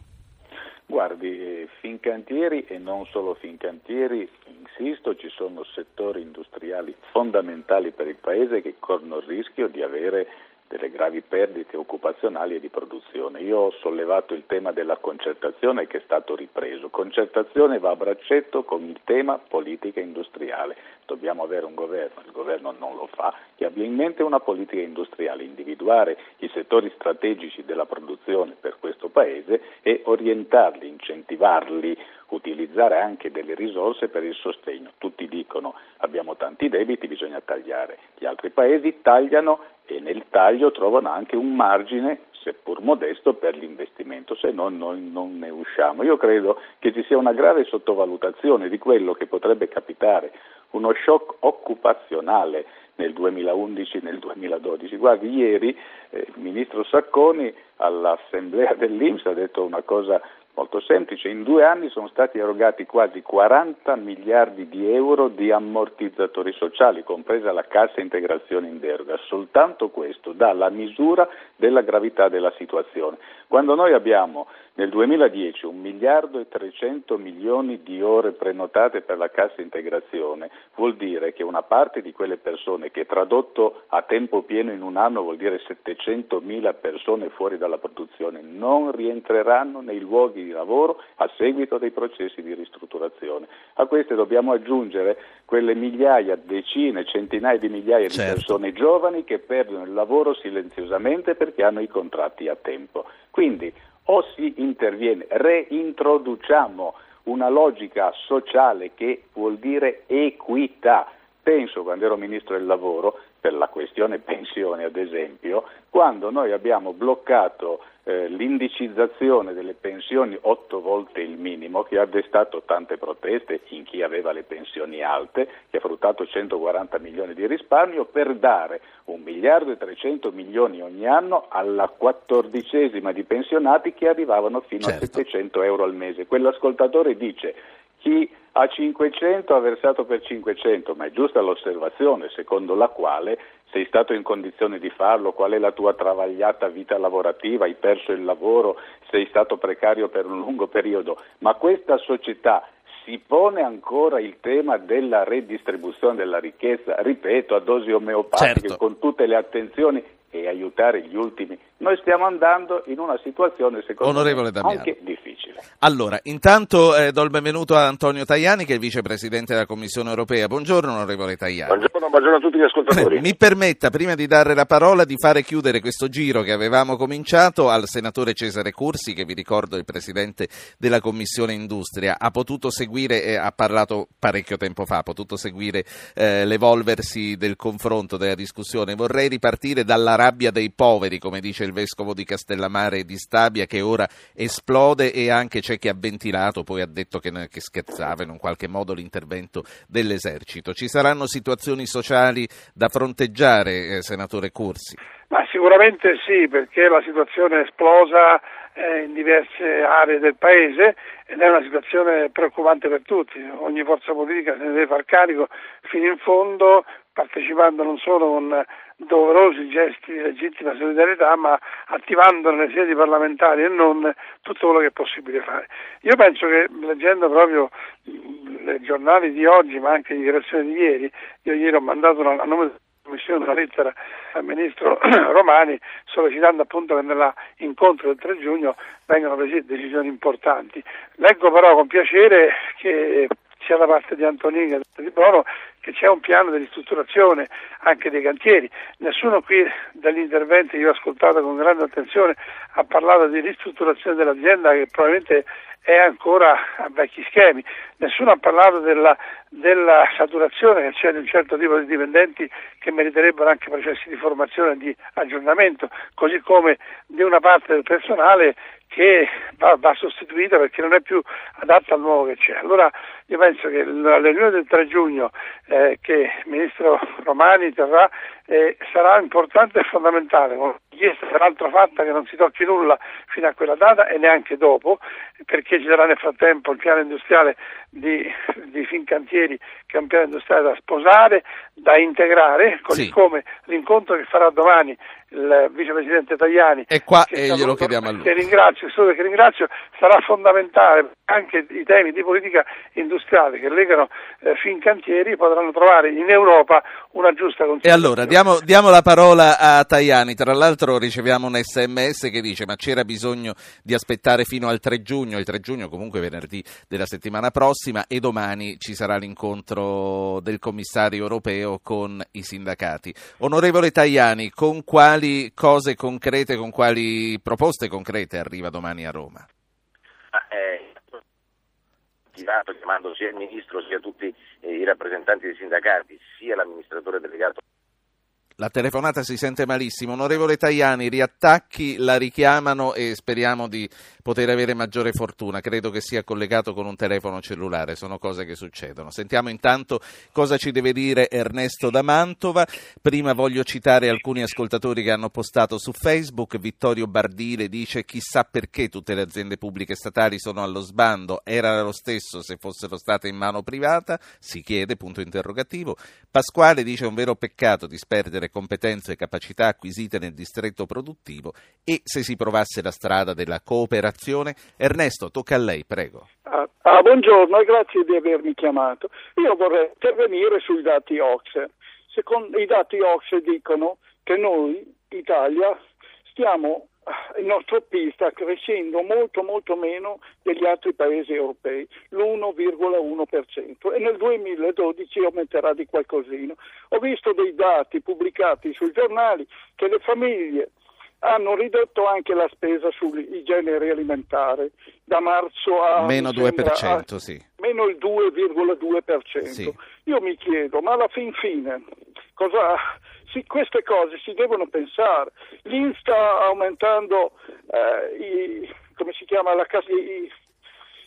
Guardi, eh, Fincantieri e non solo Fincantieri, insisto, ci sono settori industriali fondamentali per il Paese che corrono il rischio di avere delle gravi perdite occupazionali e di produzione. Io ho sollevato il tema della concertazione che è stato ripreso. Concertazione va a braccetto con il tema politica industriale. Dobbiamo avere un governo, il governo non lo fa, che abbia in mente una politica industriale, individuare i settori strategici della produzione per questo Paese e orientarli, incentivarli, utilizzare anche delle risorse per il sostegno. Tutti dicono abbiamo tanti debiti, bisogna tagliare. Gli altri paesi tagliano e nel taglio trovano anche un margine, seppur modesto, per l'investimento, se no noi non ne usciamo. Io credo che ci sia una grave sottovalutazione di quello che potrebbe capitare, uno shock occupazionale nel 2011 nel 2012. Guardi, ieri eh, il ministro Sacconi all'assemblea dell'Inps ha detto una cosa Molto semplice, in due anni sono stati erogati quasi 40 miliardi di euro di ammortizzatori sociali, compresa la cassa integrazione in deroga. Soltanto questo dà la misura della gravità della situazione. Quando noi abbiamo nel 2010 un miliardo e 300 milioni di ore prenotate per la cassa integrazione, vuol dire che una parte di quelle persone che tradotto a tempo pieno in un anno vuol dire 700 mila persone fuori dalla produzione non rientreranno nei luoghi di lavoro a seguito dei processi di ristrutturazione. A queste dobbiamo aggiungere quelle migliaia, decine, centinaia di migliaia certo. di persone giovani che perdono il lavoro silenziosamente perché hanno i contratti a tempo. Quindi o si interviene, reintroduciamo una logica sociale che vuol dire equità. Penso quando ero ministro del lavoro, per la questione pensione ad esempio, quando noi abbiamo bloccato eh, l'indicizzazione delle pensioni otto volte il minimo, che ha destato tante proteste in chi aveva le pensioni alte, che ha fruttato 140 milioni di risparmio, per dare un miliardo e 300 milioni ogni anno alla quattordicesima di pensionati che arrivavano fino certo. a 700 euro al mese. Quell'ascoltatore dice chi ha 500 ha versato per 500, ma è giusta l'osservazione secondo la quale sei stato in condizione di farlo, qual è la tua travagliata vita lavorativa, hai perso il lavoro, sei stato precario per un lungo periodo, ma questa società si pone ancora il tema della redistribuzione della ricchezza, ripeto, a dosi omeopatiche, certo. con tutte le attenzioni e aiutare gli ultimi. Noi stiamo andando in una situazione, secondo Onorevole me, anche difficile. Allora, intanto eh, do il benvenuto a Antonio Tajani, che è vicepresidente della Commissione europea. Buongiorno, onorevole Tajani. Buongiorno, buongiorno a tutti gli ascoltatori. Mi permetta, prima di dare la parola, di fare chiudere questo giro che avevamo cominciato al senatore Cesare Cursi, che vi ricordo è il presidente della Commissione Industria. Ha potuto seguire, eh, ha parlato parecchio tempo fa, ha potuto seguire eh, l'evolversi del confronto, della discussione. Vorrei ripartire dalla rabbia dei poveri, come dice il vescovo di Castellamare e di Stabia, che ora esplode e anche c'è chi ha ventilato, poi ha detto che, che scherzava in un qualche modo l'intervento dell'esercito. Ci saranno situazioni sociali da fronteggiare, eh, senatore Corsi? Ma sicuramente sì, perché la situazione è esplosa eh, in diverse aree del paese ed è una situazione preoccupante per tutti. Ogni forza politica se ne deve far carico fino in fondo partecipando non solo con doverosi gesti di legittima solidarietà, ma attivando nelle sedi parlamentari e non tutto quello che è possibile fare. Io penso che leggendo proprio i giornali di oggi, ma anche le dichiarazioni di ieri, io ieri ho mandato una, a nome della Commissione una lettera al Ministro (clears throat) Romani sollecitando appunto che nell'incontro del 3 giugno vengano prese decisioni importanti. Leggo però con piacere che sia da parte di Antonini che di Bono che c'è un piano di ristrutturazione anche dei cantieri. Nessuno qui dagli interventi che ho ascoltato con grande attenzione ha parlato di ristrutturazione dell'azienda che probabilmente è ancora a vecchi schemi. Nessuno ha parlato della, della saturazione che c'è di un certo tipo di dipendenti che meriterebbero anche processi di formazione e di aggiornamento, così come di una parte del personale che va, va, sostituita perché non è più adatta al nuovo che c'è. Allora io penso che la riunione del 3 giugno eh, che il Ministro Romani terrà eh, sarà importante e fondamentale, con richiesta peraltro fatta che non si tocchi nulla fino a quella data e neanche dopo, perché ci sarà nel frattempo il piano industriale di, di Fincantieri piano industriale da sposare, da integrare, così sì. come l'incontro che farà domani il vicepresidente Tajani. E qua e glielo chiediamo a lui. Che ringrazio, solo che ringrazio, sarà fondamentale anche i temi di politica industriale che legano eh, Fincantieri potranno trovare in Europa una giusta considerazione. E allora diamo, diamo, la parola a Tajani, tra l'altro riceviamo un sms che dice ma c'era bisogno di aspettare fino al 3 giugno, il 3 giugno comunque venerdì della settimana prossima e domani ci sarà l'incontro del commissario europeo con i sindacati. Onorevole Tajani, con quali cose concrete, con quali proposte concrete arriva domani a Roma? Ah, eh, chiamando sia il ministro sia tutti eh, i rappresentanti dei sindacati, sia l'amministratore delegato la telefonata si sente malissimo. Onorevole Tajani, riattacchi, la richiamano e speriamo di poter avere maggiore fortuna. Credo che sia collegato con un telefono cellulare, sono cose che succedono. Sentiamo intanto cosa ci deve dire Ernesto da Mantova. Prima voglio citare alcuni ascoltatori che hanno postato su Facebook. Vittorio Bardile dice chissà perché tutte le aziende pubbliche statali sono allo sbando, era lo stesso se fossero state in mano privata, si chiede, punto interrogativo. Pasquale dice un vero peccato disperdere competenze e capacità acquisite nel distretto produttivo e se si provasse la strada della cooperazione. Ernesto, tocca a lei, prego. Ah, ah, buongiorno e grazie di avermi chiamato. Io vorrei intervenire sui dati OXE. Secondo i dati OXE dicono che noi, Italia, stiamo il nostro PIL sta crescendo molto molto meno degli altri paesi europei, l'1,1% e nel 2012 aumenterà di qualcosina. Ho visto dei dati pubblicati sui giornali che le famiglie hanno ridotto anche la spesa sui generi alimentari da marzo a meno 2%, a, sì. meno il 2,2%. Sì. Io mi chiedo, ma alla fin fine cosa sì, queste cose si devono pensare. L'IN sta aumentando eh, i, come si chiama, la cassa, i,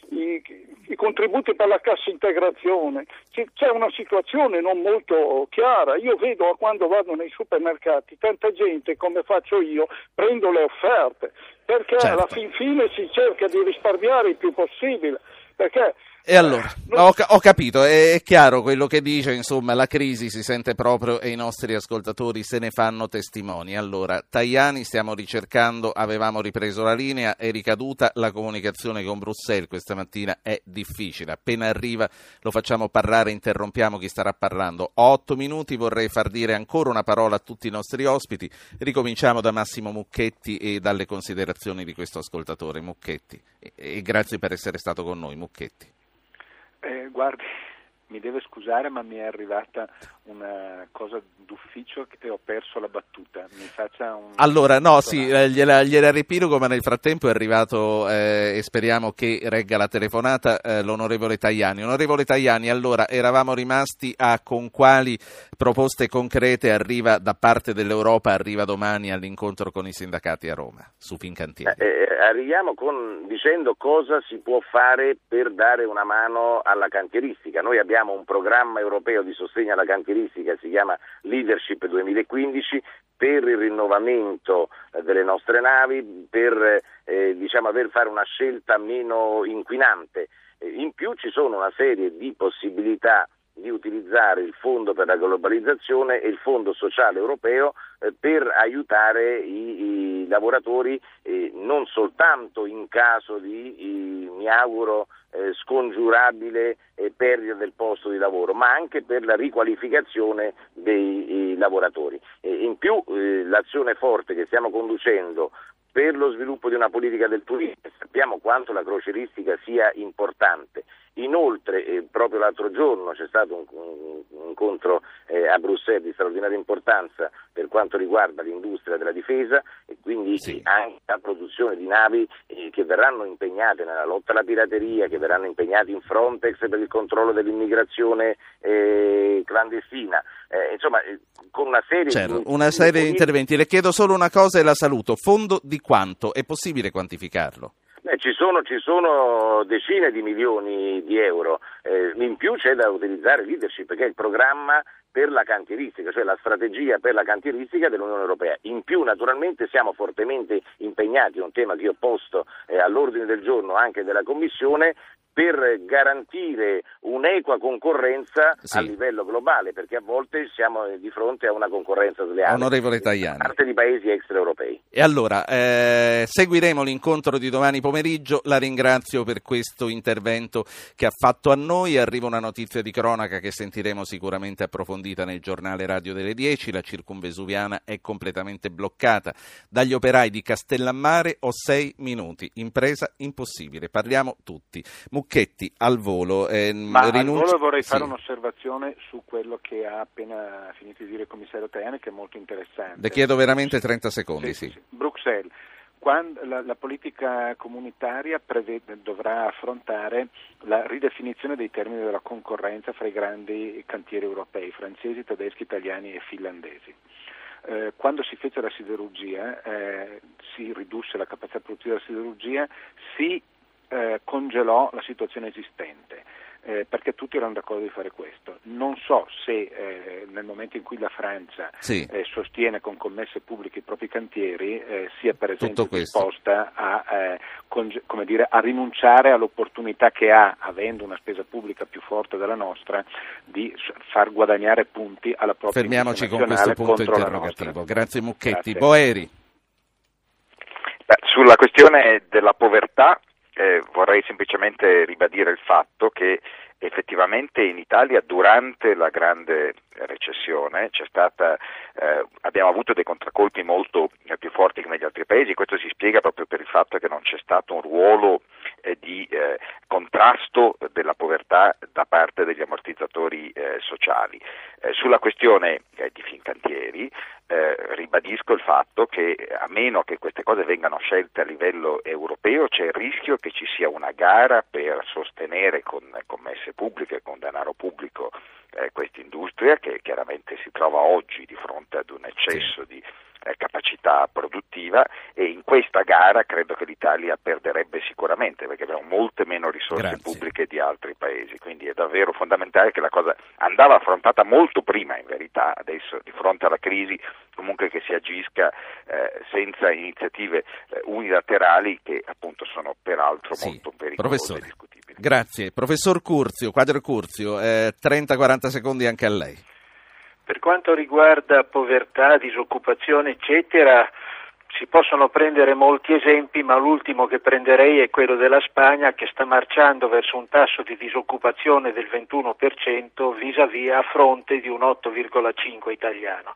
i, i, contributi per la cassa integrazione. C'è una situazione non molto chiara. Io vedo quando vado nei supermercati tanta gente, come faccio io, prendo le offerte, perché certo. alla fin fine si cerca di risparmiare il più possibile. Perché e allora, ho, ho, capito, è chiaro quello che dice, insomma, la crisi si sente proprio e i nostri ascoltatori se ne fanno testimoni. Allora, Tajani stiamo ricercando, avevamo ripreso la linea, è ricaduta, la comunicazione con Bruxelles questa mattina è difficile, appena arriva lo facciamo parlare, interrompiamo chi starà parlando. Ho otto minuti, vorrei far dire ancora una parola a tutti i nostri ospiti, ricominciamo da Massimo Mucchetti e dalle considerazioni di questo ascoltatore, Mucchetti, e, e grazie per essere stato con noi, Mucchetti. Eh, guardi, mi deve scusare ma mi è arrivata una cosa d'ufficio e ho perso la battuta. Mi faccia un... Allora, no, sì, eh, gliela, gliela riepilogo, ma nel frattempo è arrivato eh, e speriamo che regga la telefonata eh, l'onorevole Tajani. Onorevole Tajani, allora eravamo rimasti a con quali proposte concrete arriva da parte dell'Europa, arriva domani all'incontro con i sindacati a Roma su Fincantieri. Eh, eh, arriviamo con, dicendo cosa si può fare per dare una mano alla cantieristica. Noi abbiamo un programma europeo di sostegno alla cantieristica, si chiama Leadership 2015, per il rinnovamento eh, delle nostre navi, per eh, diciamo, aver fare una scelta meno inquinante. In più ci sono una serie di possibilità di utilizzare il fondo per la globalizzazione e il fondo sociale europeo eh, per aiutare i, i lavoratori eh, non soltanto in caso di, i, mi auguro, eh, scongiurabile eh, perdita del posto di lavoro, ma anche per la riqualificazione dei lavoratori. in più eh, l'azione forte che stiamo conducendo per lo sviluppo di una politica del turismo, sappiamo quanto la croceristica sia importante Inoltre, eh, proprio l'altro giorno c'è stato un, un, un incontro eh, a Bruxelles di straordinaria importanza per quanto riguarda l'industria della difesa e quindi sì. anche la produzione di navi eh, che verranno impegnate nella lotta alla pirateria, che verranno impegnate in Frontex per il controllo dell'immigrazione eh, clandestina. Eh, insomma, eh, con una serie, certo, di, una serie di interventi. Le chiedo solo una cosa e la saluto. Fondo di quanto? È possibile quantificarlo? Beh, ci, sono, ci, sono, decine di milioni di euro, eh, in più c'è da utilizzare leadership che è il programma per la cantieristica, cioè la strategia per la cantieristica dell'Unione Europea. In più naturalmente siamo fortemente impegnati, è un tema che ho posto eh, all'ordine del giorno anche della Commissione, per garantire un'equa concorrenza sì. a livello globale, perché a volte siamo di fronte a una concorrenza sleale Onorevole Tajani. da parte di paesi extraeuropei. E allora, eh, seguiremo l'incontro di domani pomeriggio, la ringrazio per questo intervento che ha fatto a noi, arriva una notizia di cronaca che sentiremo sicuramente approfondita nel giornale radio delle 10, la circumvesuviana è completamente bloccata, dagli operai di Castellammare ho sei minuti, impresa impossibile, parliamo tutti. Mucchetti al volo. Eh, Ma rinunci... al volo vorrei sì. fare un'osservazione su quello che ha appena finito di dire il commissario Tajani che è molto interessante. Le chiedo veramente 30 secondi. Sì, sì. Bruxelles. Quando la, la, politica comunitaria prevede, dovrà affrontare la ridefinizione dei termini della concorrenza fra i grandi cantieri europei, francesi, tedeschi, italiani e finlandesi. Eh, quando si fece la siderurgia, eh, si ridusse la capacità produttiva della siderurgia, si eh, congelò la situazione esistente. Eh, perché tutti erano d'accordo di fare questo. Non so se eh, nel momento in cui la Francia sì. eh, sostiene con commesse pubbliche i propri cantieri eh, sia per esempio disposta a, eh, conge- dire, a, rinunciare all'opportunità che ha, avendo una spesa pubblica più forte della nostra, di far guadagnare punti alla propria Fermiamoci con questo punto interrogativo. Grazie Mucchetti. Grazie. Boeri. Sulla questione della povertà eh, vorrei semplicemente ribadire il fatto che effettivamente in Italia durante la grande recessione stata, eh, abbiamo avuto dei contraccolpi molto eh, più forti che negli altri paesi, questo si spiega proprio per il fatto che non c'è stato un ruolo eh, di eh, contrasto della povertà da parte degli ammortizzatori eh, sociali. Eh, sulla questione di Fincantieri ribadisco il fatto che a meno che queste cose vengano scelte a livello europeo c'è il rischio che ci sia una gara per sostenere con commesse pubbliche, con denaro pubblico eh, questa industria che chiaramente si trova oggi di fronte ad un eccesso di eh, capacità produttiva e in questa gara credo che l'Italia perderebbe sicuramente perché abbiamo molte meno risorse Grazie. pubbliche di altri paesi, quindi è davvero fondamentale che la cosa andava affrontata molto prima in verità, adesso di fronte alla crisi comunque che si agisca eh, senza iniziative eh, unilaterali che appunto sono peraltro sì. molto pericolose e discutibili. Grazie. Professor Curzio, Quadro Curzio, eh, 30-40 secondi anche a lei. Per quanto riguarda povertà, disoccupazione, eccetera, si possono prendere molti esempi, ma l'ultimo che prenderei è quello della Spagna che sta marciando verso un tasso di disoccupazione del 21% vis-à-vis a fronte di un 8,5 italiano.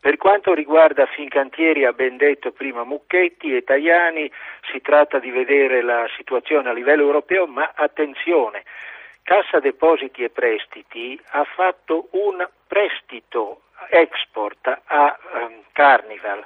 Per quanto riguarda Fincantieri, ha ben detto prima Mucchetti e Tajani, si tratta di vedere la situazione a livello europeo, ma attenzione, Cassa Depositi e Prestiti ha fatto un prestito export a um, Carnival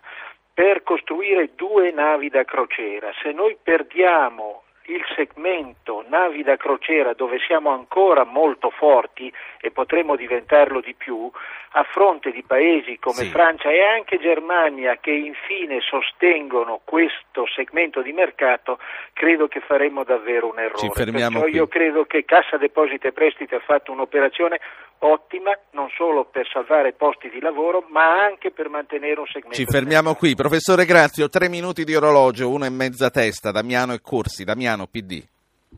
per costruire due navi da crociera. Se noi perdiamo il segmento navi da crociera dove siamo ancora molto forti e potremo diventarlo di più, a fronte di paesi come Sì. Francia e anche Germania che infine sostengono questo segmento di mercato, credo che faremo davvero un errore. Ci fermiamo Perciò qui. io credo che Cassa Depositi e Prestiti ha fatto un'operazione ottima non solo per salvare posti di lavoro ma anche per mantenere un segmento Ci fermiamo qui. Professore Grazio, tre minuti di orologio, uno e mezza testa, Damiano e Corsi. Damiano, PD.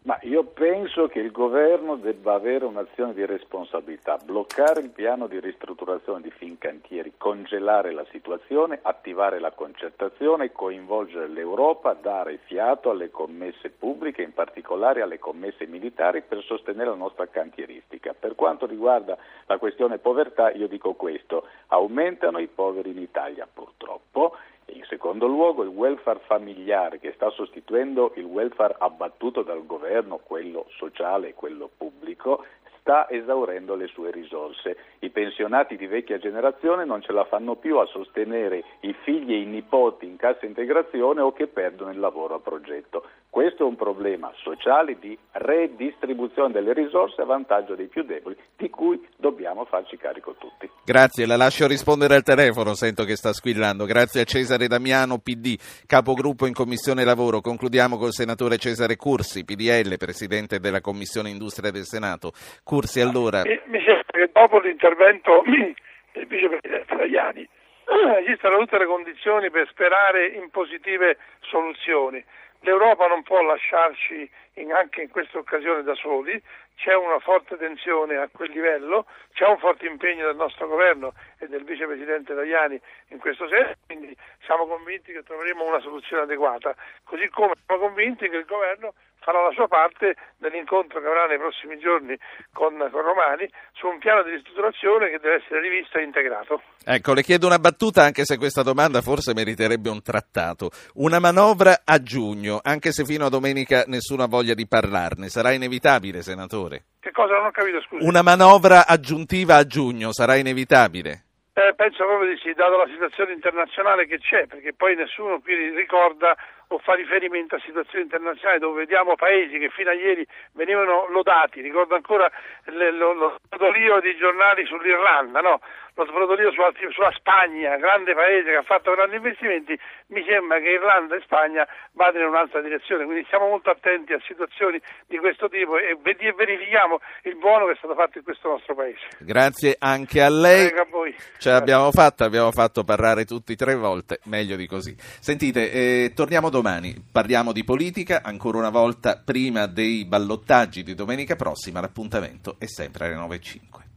Ma io penso che il governo debba avere un'azione di responsabilità, bloccare il piano di ristrutturazione di Fincantieri, congelare la situazione, attivare la concertazione, coinvolgere l'Europa, dare fiato alle commesse pubbliche, in particolare alle commesse militari, per sostenere la nostra cantieristica. Per quanto riguarda la questione povertà, io dico questo, aumentano i poveri in Italia purtroppo. In secondo luogo il welfare familiare che sta sostituendo il welfare abbattuto dal governo, quello sociale e quello pubblico, sta esaurendo le sue risorse. I pensionati di vecchia generazione non ce la fanno più a sostenere i figli e i nipoti in cassa integrazione o che perdono il lavoro a progetto. Questo è un problema sociale di redistribuzione delle risorse a vantaggio dei più deboli, di cui dobbiamo farci carico tutti. Grazie, la lascio rispondere al telefono, sento che sta squillando. Grazie a Cesare Damiano, PD, capogruppo in Commissione Lavoro. Concludiamo col senatore Cesare Cursi, PDL, presidente della Commissione Industria del Senato. Cursi, allora, Mi, mi sembra che dopo l'intervento (clears throat) del vicepresidente Tajani (clears throat) esistano tutte le condizioni per sperare in positive soluzioni. L'Europa non può lasciarci in- anche in questa occasione da soli, c'è una forte tensione a quel livello, c'è un forte impegno del nostro governo e del vicepresidente Tajani in questo senso, quindi siamo convinti che troveremo una soluzione adeguata, così come siamo convinti che il governo farà la sua parte nell'incontro che avrà nei prossimi giorni con, con Romani su un piano di ristrutturazione che deve essere rivisto e integrato. ecco, le chiedo una battuta, anche se questa domanda forse meriterebbe un trattato. Una manovra a giugno, anche se fino a domenica nessuno ha voglia di parlarne, sarà inevitabile, senatore? Che cosa non ho capito, scusi? Una manovra aggiuntiva a giugno sarà inevitabile? Eh, penso proprio di sì, dato la situazione internazionale che c'è, perché poi nessuno qui ricorda o fa riferimento a situazioni internazionali dove vediamo paesi che fino a ieri venivano lodati, ricordo ancora lo, lo sbrodolio di giornali sull'Irlanda, no? Lo sbrodolio su altri- sulla Spagna, grande paese che ha fatto grandi investimenti, mi sembra che Irlanda e Spagna vadano in un'altra direzione, quindi stiamo molto attenti a situazioni di questo tipo e e verifichiamo il buono che è stato fatto in questo nostro paese. Grazie anche a lei. Prego a voi. Ce l'abbiamo fatta, abbiamo fatto parlare tutti tre volte, meglio di così. Sentite, eh, torniamo domani, parliamo di politica, ancora una volta prima dei ballottaggi di domenica prossima, l'appuntamento è sempre alle 9.05.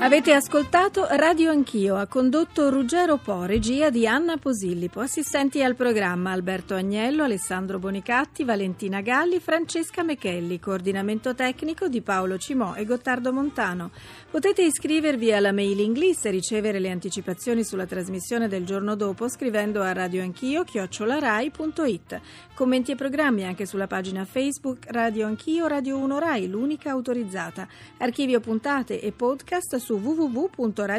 Avete ascoltato Radio Anch'io, ha condotto Ruggero Po, regia di Anna Posillipo, assistenti al programma Alberto Agnello, Alessandro Bonicatti, Valentina Galli, Francesca Mechelli, coordinamento tecnico di Paolo Cimò e Gottardo Montano. Potete iscrivervi alla mailing list e ricevere le anticipazioni sulla trasmissione del giorno dopo scrivendo a radioanchio chiocciolarai.it. Commenti e programmi anche sulla pagina Facebook Radio Anch'io Radio 1 Rai, l'unica autorizzata. Archivio puntate e podcast www.radio